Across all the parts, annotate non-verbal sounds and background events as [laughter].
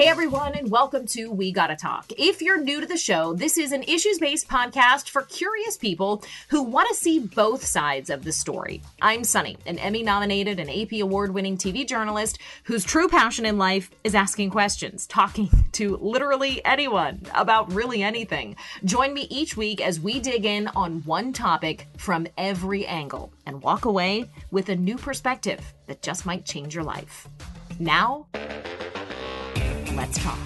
Hey everyone, and welcome to We Gotta Talk. If you're new to the show, this is an issues based podcast for curious people who want to see both sides of the story. I'm Sonni, an Emmy nominated and AP award winning TV journalist whose true passion in life is asking questions, talking [laughs] to literally anyone about really anything. Join me each week as we dig in on one topic from every angle and walk away with a new perspective that just might change your life. Now, let's talk.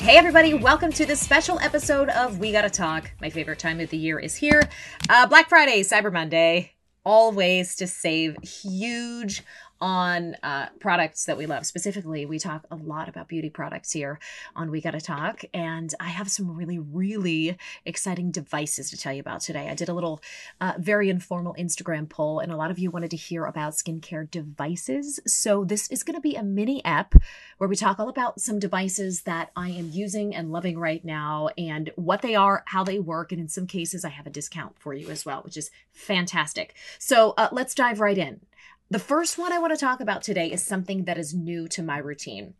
Hey, everybody, welcome to this special episode of We Gotta Talk. My favorite time of the year is here uh, Black Friday, Cyber Monday, all ways to save huge on uh, products that we love. Specifically, we talk a lot about beauty products here on We Gotta Talk, and I have some really, really exciting devices to tell you about today. I did a little uh, very informal Instagram poll, and a lot of you wanted to hear about skincare devices. So, this is going to be a mini app where we talk all about some devices that I am using and loving right now, and what they are, how they work, and in some cases, I have a discount for you as well, which is fantastic. So, uh, let's dive right in. The first one I want to talk about today is something that is new to my routine.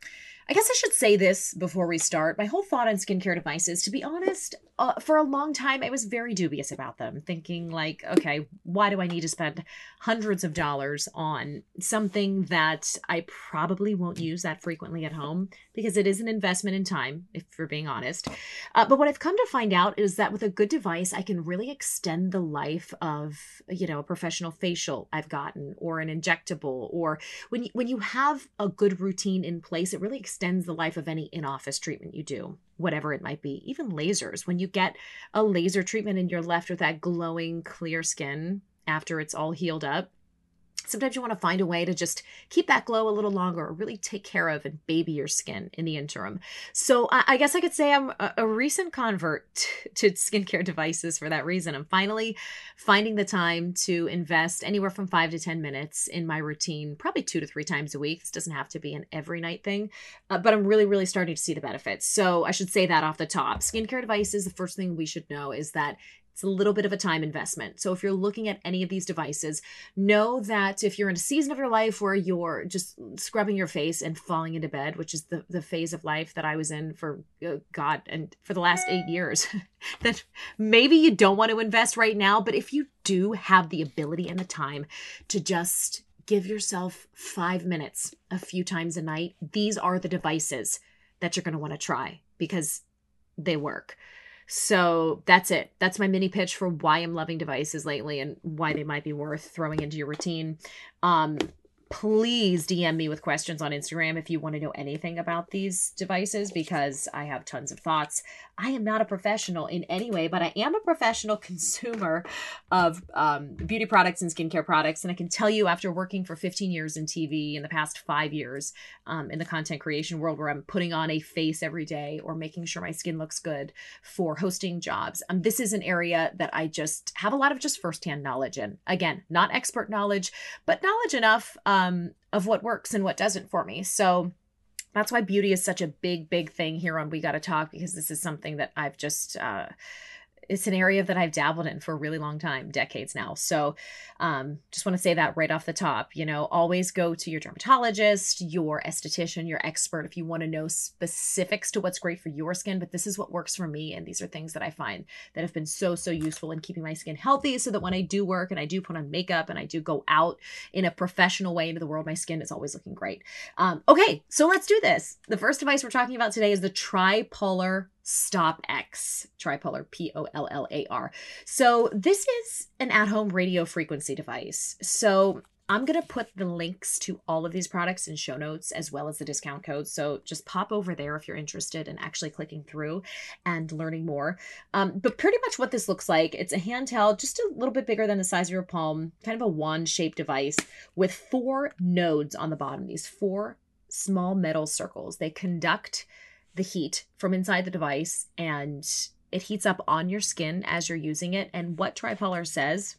I guess I should say this before we start. My whole thought on skincare devices, to be honest, uh, for a long time, I was very dubious about them, thinking, like, okay, why do I need to spend hundreds of dollars on something that I probably won't use that frequently at home? Because it is an investment in time, if we're being honest. Uh, but what I've come to find out is that with a good device, I can really extend the life of, you know, a professional facial I've gotten or an injectable. Or when you, when you have a good routine in place, it really extends the life of any in office treatment you do whatever it might be, even lasers. When you get a laser treatment and you're left with that glowing, clear skin after it's all healed up, sometimes you want to find a way to just keep that glow a little longer or really take care of and baby your skin in the interim. So I, guess I could say I'm a, a recent convert to, [laughs] to skincare devices for that reason. I'm finally finding the time to invest anywhere from five to 10 minutes in my routine, probably two to three times a week. This doesn't have to be an every night thing, uh, but I'm really, really starting to see the benefits. So I should say that off the top. Skincare devices, the first thing we should know is that it's a little bit of a time investment. So if you're looking at any of these devices, know that if you're in a season of your life where you're just scrubbing your face and falling into bed, which is the, the phase of life that I was in for uh, God and for the last eight years, [laughs] that maybe you don't want to invest right now. But if you do have the ability and the time to just give yourself five minutes a few times a night, these are the devices that you're going to want to try because they work. So that's it. That's my mini pitch for why I'm loving devices lately and why they might be worth throwing into your routine. Um, please DM me with questions on Instagram if you want to know anything about these devices because I have tons of thoughts. I am not a professional in any way, but I am a professional [laughs] consumer of um, beauty products and skincare products. And I can tell you, after working for 15 years in TV in the past five years um, in the content creation world, where I'm putting on a face every day or making sure my skin looks good for hosting jobs, um, this is an area that I just have a lot of just firsthand knowledge in. Again, not expert knowledge, but knowledge enough. Um, of what works and what doesn't for me. So that's why beauty is such a big, big thing here on We Gotta Talk because this is something that I've just uh, it's an area that I've dabbled in for a really long time, decades now. So, um, just want to say that right off the top. You know, always go to your dermatologist, your esthetician, your expert if you want to know specifics to what's great for your skin. But this is what works for me, and these are things that I find that have been so so useful in keeping my skin healthy, so that when I do work and I do put on makeup and I do go out in a professional way into the world, my skin is always looking great. Um, okay, so let's do this. The first device we're talking about today is the TriPollar Stop X, tripollar, P O L L A R. So, this is an at home radio frequency device. So, I'm going to put the links to all of these products in show notes as well as the discount codes. So just pop over there if you're interested in actually clicking through and learning more. Um, but pretty much what this looks like it's a handheld, just a little bit bigger than the size of your palm, kind of a wand shaped device with four nodes on the bottom, these four small metal circles. They conduct the heat from inside the device and it heats up on your skin as you're using it. And what TriPollar says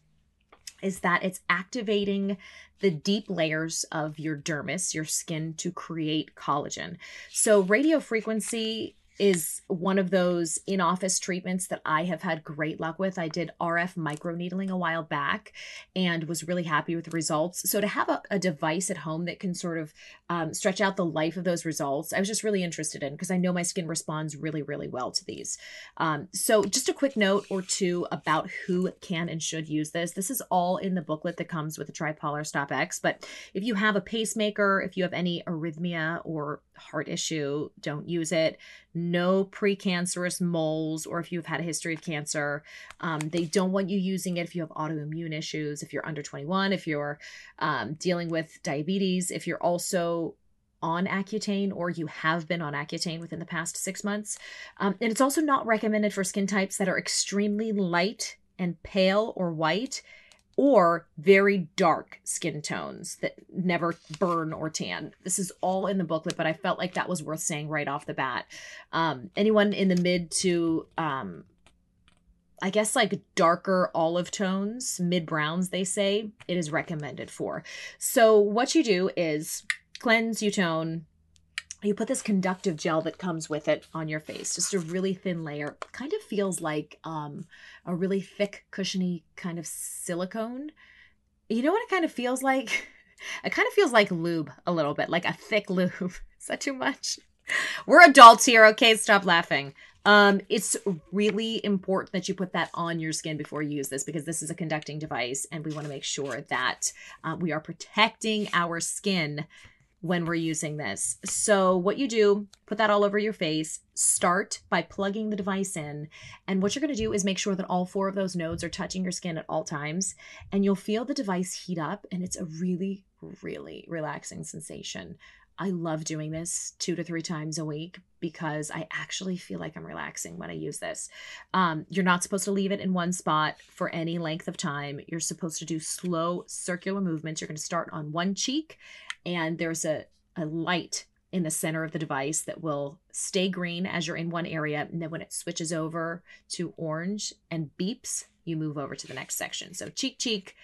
is that it's activating the deep layers of your dermis, your skin, to create collagen. So, radio frequency is one of those in office treatments that I have had great luck with. I did RF microneedling a while back and was really happy with the results. So to have a, a device at home that can sort of um, stretch out the life of those results, I was just really interested in because I know my skin responds really, really well to these. Um, so just a quick note or two about who can and should use this. This is all in the booklet that comes with the TriPollar Stop X. But if you have a pacemaker, if you have any arrhythmia or heart issue, don't use it. No precancerous moles, or if you've had a history of cancer. Um, they don't want you using it if you have autoimmune issues, if you're under 21, if you're um, dealing with diabetes, if you're also on Accutane or you have been on Accutane within the past six months. Um, and it's also not recommended for skin types that are extremely light and pale or white or very dark skin tones that never burn or tan. This is all in the booklet, but I felt like that was worth saying right off the bat. Um, anyone in the mid to, um, I guess, like darker olive tones, mid browns, they say, it is recommended for. So, what you do is cleanse, you tone, you put this conductive gel that comes with it on your face just a really thin layer. Kind of feels like um, a really thick cushiony kind of silicone. You know what it kind of feels like? [laughs] It kind of feels like lube a little bit like a thick lube. [laughs] Is that too much? We're adults here okay? Stop laughing. Um, it's really important that you put that on your skin before you use this because this is a conducting device and we want to make sure that uh, we are protecting our skin when we're using this. So what you do, put that all over your face, start by plugging the device in. And what you're going to do is make sure that all four of those nodes are touching your skin at all times. And you'll feel the device heat up and it's a really, really relaxing sensation. I love doing this two to three times a week because I actually feel like I'm relaxing when I use this. Um, you're not supposed to leave it in one spot for any length of time. You're supposed to do slow circular movements. You're going to start on one cheek and there's a, a light in the center of the device that will stay green as you're in one area. And then when it switches over to orange and beeps, you move over to the next section. So cheek, cheek,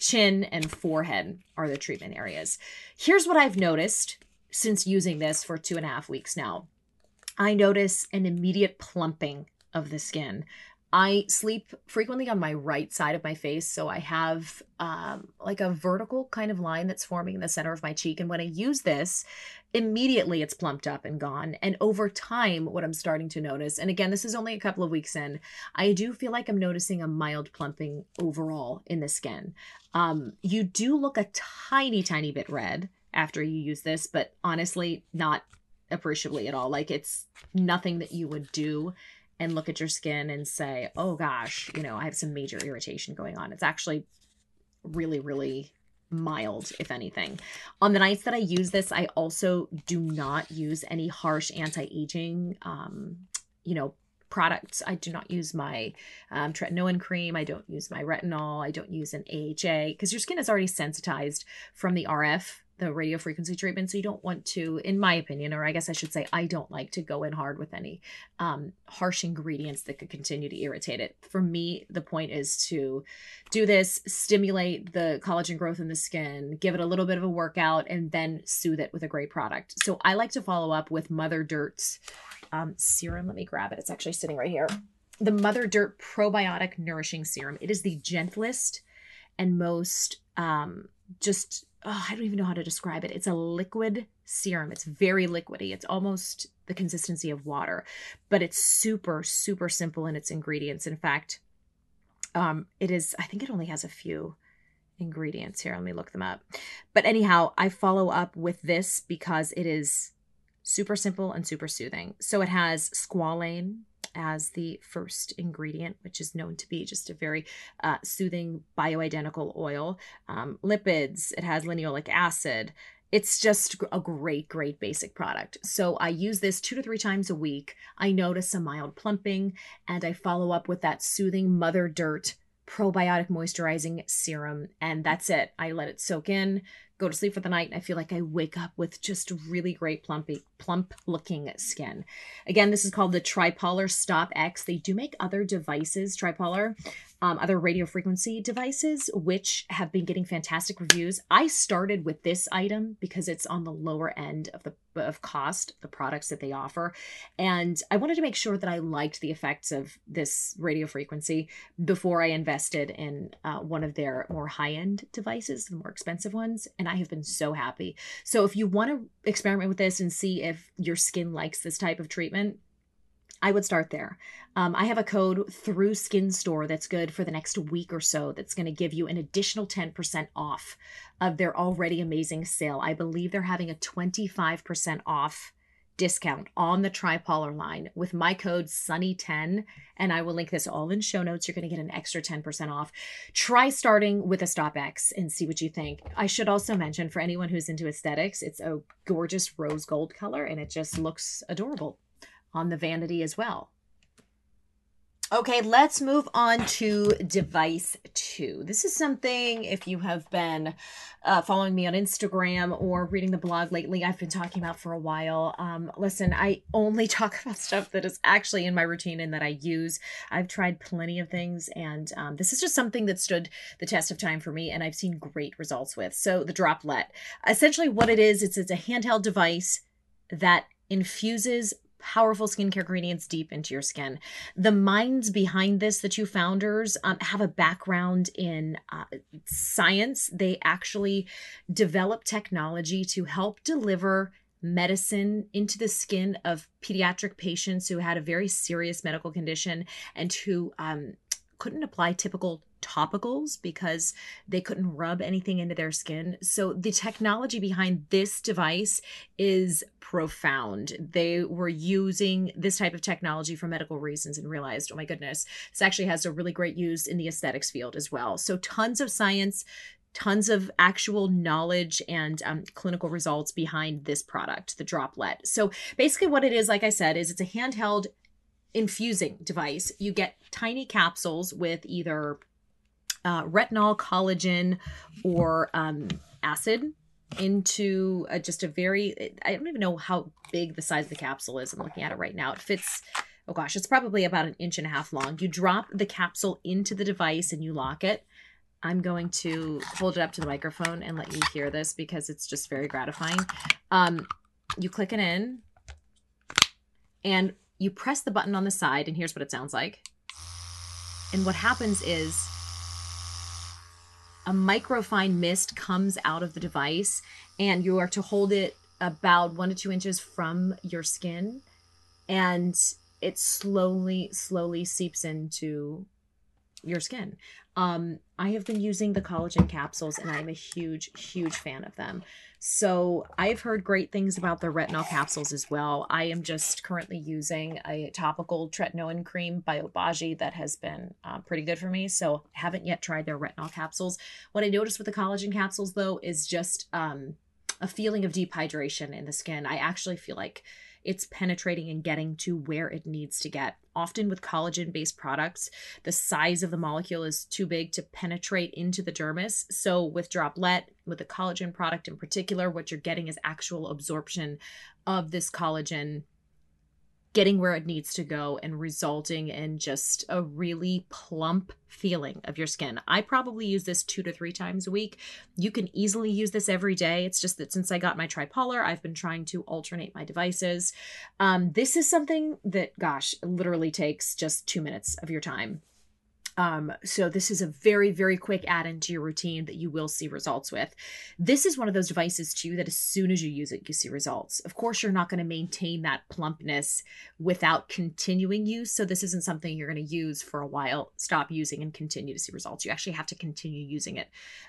chin, and forehead are the treatment areas. Here's what I've noticed since using this for two and a half weeks now. I notice an immediate plumping of the skin. I sleep frequently on my right side of my face, so I have um, like a vertical kind of line that's forming in the center of my cheek. And when I use this, immediately it's plumped up and gone. And over time, what I'm starting to notice, and again, this is only a couple of weeks in, I do feel like I'm noticing a mild plumping overall in the skin. Um, you do look a tiny, tiny bit red after you use this, but honestly, not appreciably at all. Like it's nothing that you would do and look at your skin and say, oh gosh, you know, I have some major irritation going on. It's actually really, really mild, if anything. On the nights that I use this, I also do not use any harsh anti-aging, um, you know, products. I do not use my um, tretinoin cream. I don't use my retinol. I don't use an AHA because your skin is already sensitized from the RF the radio frequency treatment. So you don't want to, in my opinion, or I guess I should say, I don't like to go in hard with any um, harsh ingredients that could continue to irritate it. For me, the point is to do this, stimulate the collagen growth in the skin, give it a little bit of a workout, and then soothe it with a great product. So I like to follow up with Mother Dirt's um, serum. Let me grab it. It's actually sitting right here. The Mother Dirt Probiotic Nourishing Serum. It is the gentlest and most um, just oh, I don't even know how to describe it. It's a liquid serum. It's very liquidy. It's almost the consistency of water, but it's super, super simple in its ingredients. In fact, um, it is, I think it only has a few ingredients here. Let me look them up. But anyhow, I follow up with this because it is super simple and super soothing. So it has squalane, as the first ingredient, which is known to be just a very uh, soothing bioidentical oil. Um, lipids, it has linoleic acid. It's just a great, great basic product. So I use this two to three times a week. I notice some mild plumping, and I follow up with that soothing Mother Dirt probiotic moisturizing serum, and that's it. I let it soak in, go to sleep for the night, and I feel like I wake up with just really great plumpy, plump looking skin. Again, this is called the TriPollar Stop X. They do make other devices, TriPollar, um, other radio frequency devices, which have been getting fantastic reviews. I started with this item because it's on the lower end of the of cost, the products that they offer, and I wanted to make sure that I liked the effects of this radio frequency before I invested in uh, one of their more high end devices, the more expensive ones, and I have been so happy. So if you want to experiment with this and see if your skin likes this type of treatment, I would start there. Um, I have a code through Skin Store that's good for the next week or so that's going to give you an additional 10% off of their already amazing sale. I believe they're having a 25% off discount on the tripollar line with my code SONNI10 and i will link this all in show notes you're going to get an extra 10% off try starting with a stop x and see what you think i should also mention for anyone who's into aesthetics it's a gorgeous rose gold color and it just looks adorable on the vanity as well. Okay, let's move on to device two. This is something, if you have been uh, following me on Instagram or reading the blog lately, I've been talking about for a while. Um, listen, I only [laughs] talk about stuff that is actually in my routine and that I use. I've tried plenty of things, and um, this is just something that stood the test of time for me, and I've seen great results with. So, the Droplette. Essentially, what it is, it's, it's a handheld device that infuses powerful skincare ingredients deep into your skin. The minds behind this, the two founders, um, have a background in uh, science. They actually develop technology to help deliver medicine into the skin of pediatric patients who had a very serious medical condition and who um, couldn't apply typical topicals because they couldn't rub anything into their skin. So the technology behind this device is profound. They were using this type of technology for medical reasons and realized, oh my goodness, this actually has a really great use in the aesthetics field as well. So tons of science, tons of actual knowledge and um, clinical results behind this product, the Droplette. So basically, what it is, like I said, is it's a handheld infusing device. You get tiny capsules with either uh, retinol, collagen, or um, acid into a, just a very, I don't even know how big the size of the capsule is. I'm looking at it right now. It fits, oh gosh, it's probably about an inch and a half long. You drop the capsule into the device and you lock it. I'm going to hold it up to the microphone and let you hear this because it's just very gratifying. Um, you click it in and you press the button on the side, and here's what it sounds like. And what happens is a microfine mist comes out of the device and you are to hold it about one to two inches from your skin. And it slowly slowly seeps into your skin um, i have been using the collagen capsules and i'm a huge huge fan of them so I've heard great things about the retinol capsules as well. I am just currently using a topical tretinoin cream by Obagi that has been uh, pretty good for me. So I haven't yet tried their retinol capsules. What I noticed with the collagen capsules though is just um, a feeling of dehydration in the skin. I actually feel like it's penetrating and getting to where it needs to get. Often with collagen based products, the size of the molecule is too big to penetrate into the dermis. So, with Droplette, with the collagen product in particular, what you're getting is actual absorption of this collagen getting where it needs to go and resulting in just a really plump feeling of your skin. I probably use this two to three times a week. You can easily use this every day. It's just that since I got my tripollar, I've been trying to alternate my devices. Um, this is something that, gosh, literally takes just two minutes of your time um, so this is a very, very quick add into your routine that you will see results with. This is one of those devices too that as soon as you use it, you see results. Of course, you're not going to maintain that plumpness without continuing use. So this isn't something you're going to use for a while, stop using and continue to see results. You actually have to continue using it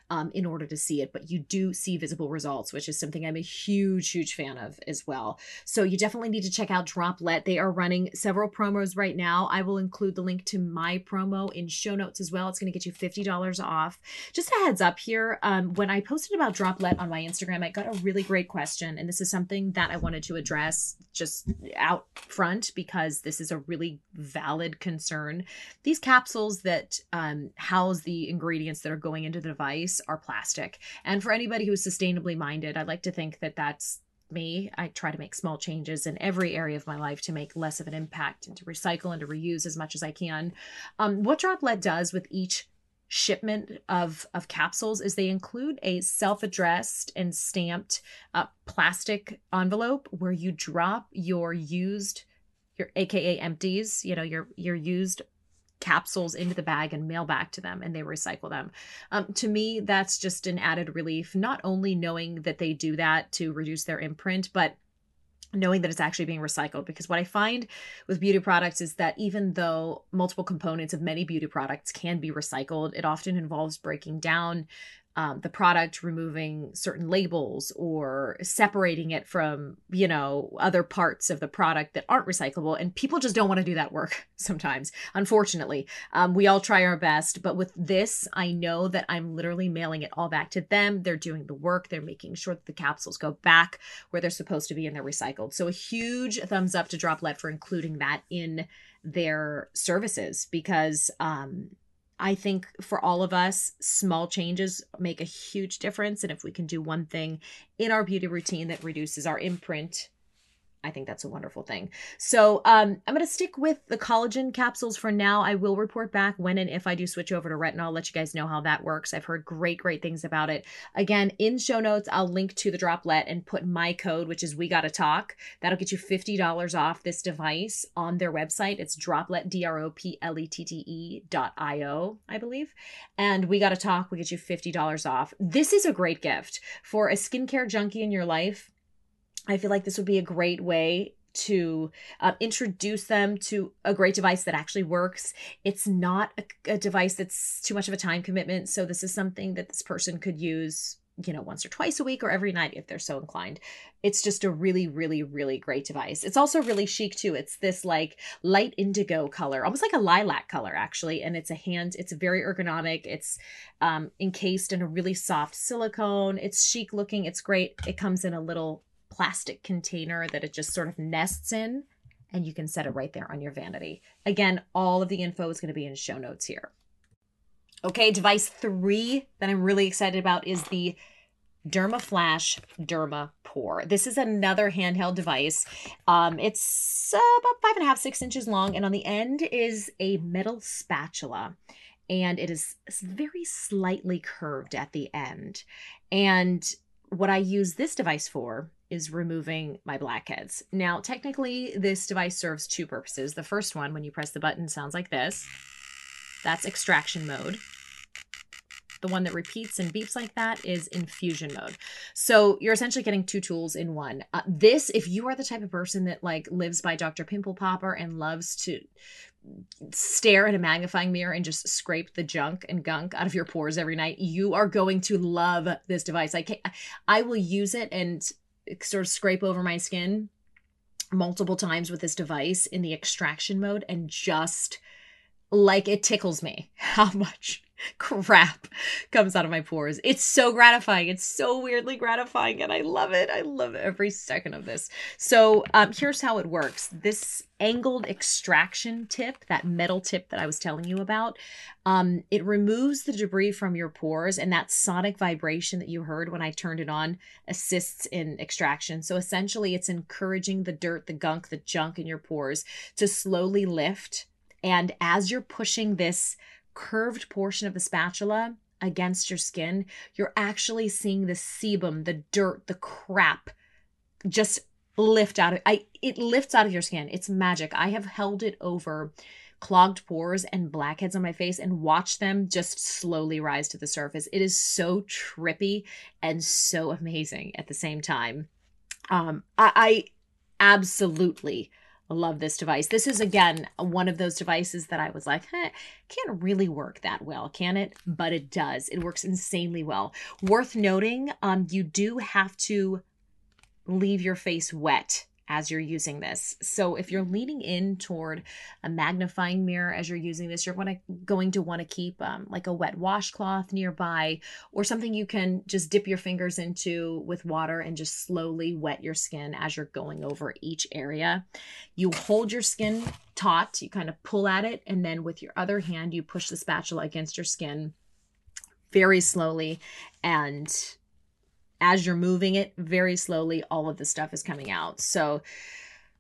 um, in order to see it, but you do see visible results, which is something I'm a huge, huge fan of as well. So you definitely need to check out Droplette. They are running several promos right now. I will include the link to my promo in show notes as well. It's going to get you $50 off. Just a heads up here. Um, when I posted about Droplette on my Instagram, I got a really great question. And this is something that I wanted to address just out front because this is a really valid concern. These capsules that um, house the ingredients that are going into the device are plastic. And for anybody who's sustainably minded, I'd like to think that that's me. I try to make small changes in every area of my life to make less of an impact and to recycle and to reuse as much as I can. Um, what Droplette does with each shipment of of capsules is they include a self-addressed and stamped uh, plastic envelope where you drop your used your aka empties you know your your used capsules into the bag and mail back to them and they recycle them. Um, to me, that's just an added relief, not only knowing that they do that to reduce their imprint, but knowing that it's actually being recycled because what i find with beauty products is that even though multiple components of many beauty products can be recycled it often involves breaking down um, the product removing certain labels or separating it from you know other parts of the product that aren't recyclable and people just don't want to do that work [laughs] sometimes unfortunately. Um, we all try our best but with this i know that i'm literally mailing it all back to them. They're doing the work. They're making sure that the capsules go back where they're supposed to be and they're recycled. So a huge thumbs up to droplette for including that in their services because um I think for all of us, small changes make a huge difference. And if we can do one thing in our beauty routine that reduces our imprint I think that's a wonderful thing. So um, I'm going to stick with the collagen capsules for now. I will report back when and if I do switch over to retinol. I'll let you guys know how that works. I've heard great, great things about it. Again, in show notes, I'll link to the droplette and put my code, which is we gotta talk. That'll get you $50 off this device on their website. It's droplette, D R O P L E T T E dot I O, I believe. And we gotta talk, we get you $50 off. This is a great gift for a skincare junkie in your life I feel like this would be a great way to uh, introduce them to a great device that actually works. It's not a, a, device that's too much of a time commitment. So, this is something that this person could use, you know, once or twice a week or every night if they're so inclined. It's just a really, really, really great device. It's also really chic too. It's this like light indigo color, almost like a lilac color, actually. And it's a hand, it's very ergonomic. It's um, encased in a really soft silicone. It's chic looking. It's great. It comes in a little plastic container that it just sort of nests in, and you can set it right there on your vanity. Again, all of the info is going to be in show notes here. Okay, device three that I'm really excited about is the Derma Flash Derma Pore. This is another handheld device. Um, it's uh, about five and a half, six inches long, and on the end is a metal spatula. And it is very slightly curved at the end. And what I use this device for is removing my blackheads. Now, technically, this device serves two purposes. The first one, when you press the button, sounds like this. That's extraction mode. The one that repeats and beeps like that is infusion mode. So you're essentially getting two tools in one. Uh, this, if you are the type of person that like lives by Dr. Pimple Popper and loves to stare at a magnifying mirror and just scrape the junk and gunk out of your pores every night, you are going to love this device. I can I will use it and sort of scrape over my skin multiple times with this device in the extraction mode and just like it tickles me [laughs] how much [laughs] crap comes out of my pores. It's so gratifying. It's so weirdly gratifying, and I love it. I love every second of this. So, um, here's how it works this angled extraction tip, that metal tip that I was telling you about, um, it removes the debris from your pores, and that sonic vibration that you heard when I turned it on assists in extraction. So, essentially, it's encouraging the dirt, the gunk, the junk in your pores to slowly lift. And as you're pushing this curved portion of the spatula against your skin, you're actually seeing the sebum, the dirt, the crap just lift out of I it lifts out of your skin. It's magic. I have held it over clogged pores and blackheads on my face and watch them just slowly rise to the surface. It is so trippy and so amazing at the same time. Um I, I absolutely love this device. This is again one of those devices that I was like, can't really work that well, can it? But it does. It works insanely well. Worth noting, um, you do have to leave your face wet as you're using this. So if you're leaning in toward a magnifying mirror as you're using this, you're going to, going to want to keep um, like a wet washcloth nearby or something you can just dip your fingers into with water and just slowly wet your skin as you're going over each area. You hold your skin taut, you kind of pull at it, and then with your other hand, you push the spatula against your skin very slowly and as you're moving it very slowly, all of the stuff is coming out. So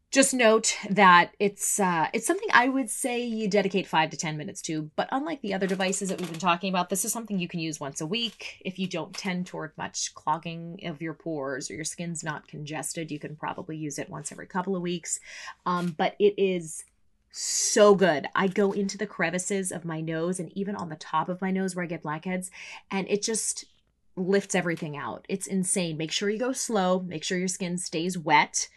just note that it's uh, it's something I would say you dedicate five to ten minutes to. But unlike the other devices that we've been talking about, this is something you can use once a week. If you don't tend toward much clogging of your pores or your skin's not congested, you can probably use it once every couple of weeks. Um, but it is so good. I go into the crevices of my nose and even on the top of my nose where I get blackheads, and it just lifts everything out. It's insane. Make sure you go slow. Make sure your skin stays wet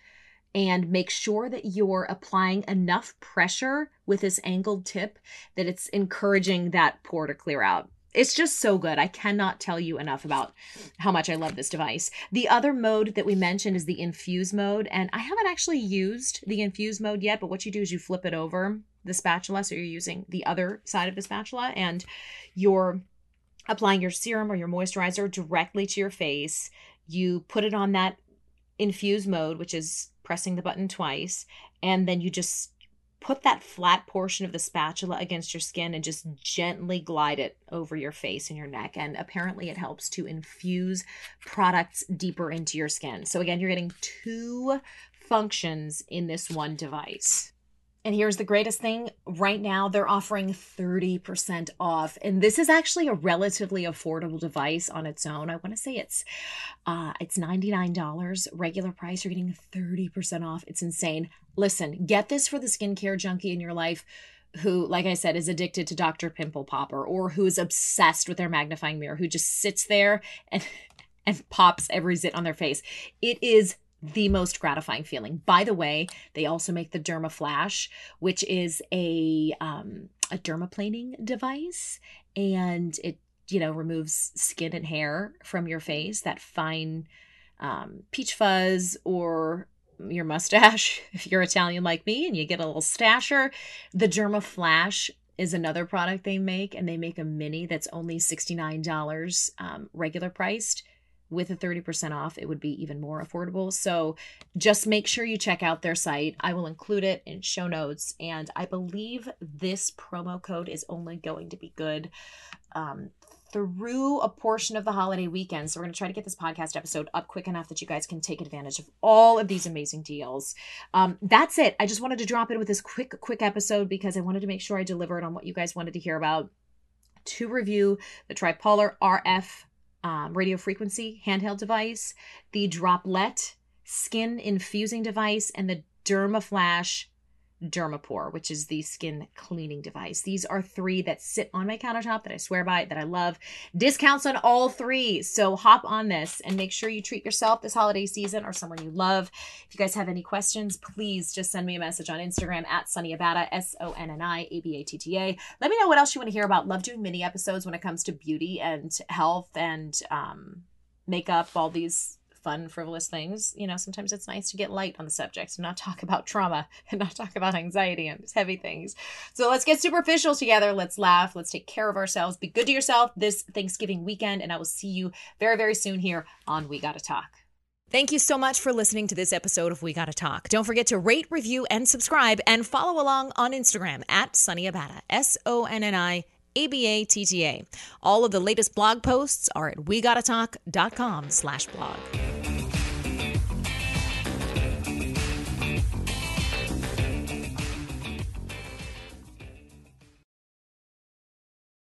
and make sure that you're applying enough pressure with this angled tip that it's encouraging that pore to clear out. It's just so good. I cannot tell you enough about how much I love this device. The other mode that we mentioned is the infuse mode, and I haven't actually used the infuse mode yet, but what you do is you flip it over the spatula, so you're using the other side of the spatula, and you're applying your serum or your moisturizer directly to your face. You put it on that infuse mode, which is pressing the button twice, and then you just put that flat portion of the spatula against your skin and just gently glide it over your face and your neck. And apparently, it helps to infuse products deeper into your skin. So, again, you're getting two functions in this one device. And here's the greatest thing right now, they're offering 30% off. And this is actually a relatively affordable device on its own. I want to say it's uh it's $99 regular price. You're getting 30% off. It's insane. Listen, get this for the skincare junkie in your life who, like I said, is addicted to Dr. Pimple Popper or who is obsessed with their magnifying mirror, who just sits there and [laughs] and pops every zit on their face. It is the most gratifying feeling. By the way, they also make the Dermaflash, which is a um, a dermaplaning device, and it you know removes skin and hair from your face, that fine um, peach fuzz or your mustache [laughs] if you're Italian like me and you get a little stasher. The Dermaflash is another product they make, and they make a mini that's only $69 um, regular priced with a 30% off, it would be even more affordable. So just make sure you check out their site. I will include it in show notes. And I believe this promo code is only going to be good um, through a portion of the holiday weekend. So we're going to try to get this podcast episode up quick enough that you guys can take advantage of all of these amazing deals. Um, that's it. I just wanted to drop in with this quick, quick episode because I wanted to make sure I delivered on what you guys wanted to hear about. To review the TriPollar RF um, radio frequency handheld device, the droplette skin infusing device, and the DermaFlash Dermapore, which is the skin cleaning device. These are three that sit on my countertop that I swear by, that I love. Discounts on all three. So hop on this and make sure you treat yourself this holiday season or someone you love. If you guys have any questions, please just send me a message on Instagram at Sonni Abatta, S O N N I A B A T T A. Let me know what else you want to hear about. Love doing mini episodes when it comes to beauty and health and um, makeup, all these fun, frivolous things, you know, sometimes it's nice to get light on the subject and not talk [laughs] about trauma and not talk about anxiety and heavy things. So let's get superficial together. Let's laugh. Let's take care of ourselves. Be good to yourself this Thanksgiving weekend. And I will see you very, very soon here on We Gotta Talk. Thank you so much for listening to this episode of We Gotta Talk. Don't forget to rate, review, and subscribe, and follow along on Instagram at Sonni Abatta, S O N N I A B A T T A. All of the latest blog posts are at wegottatalk.com slash blog.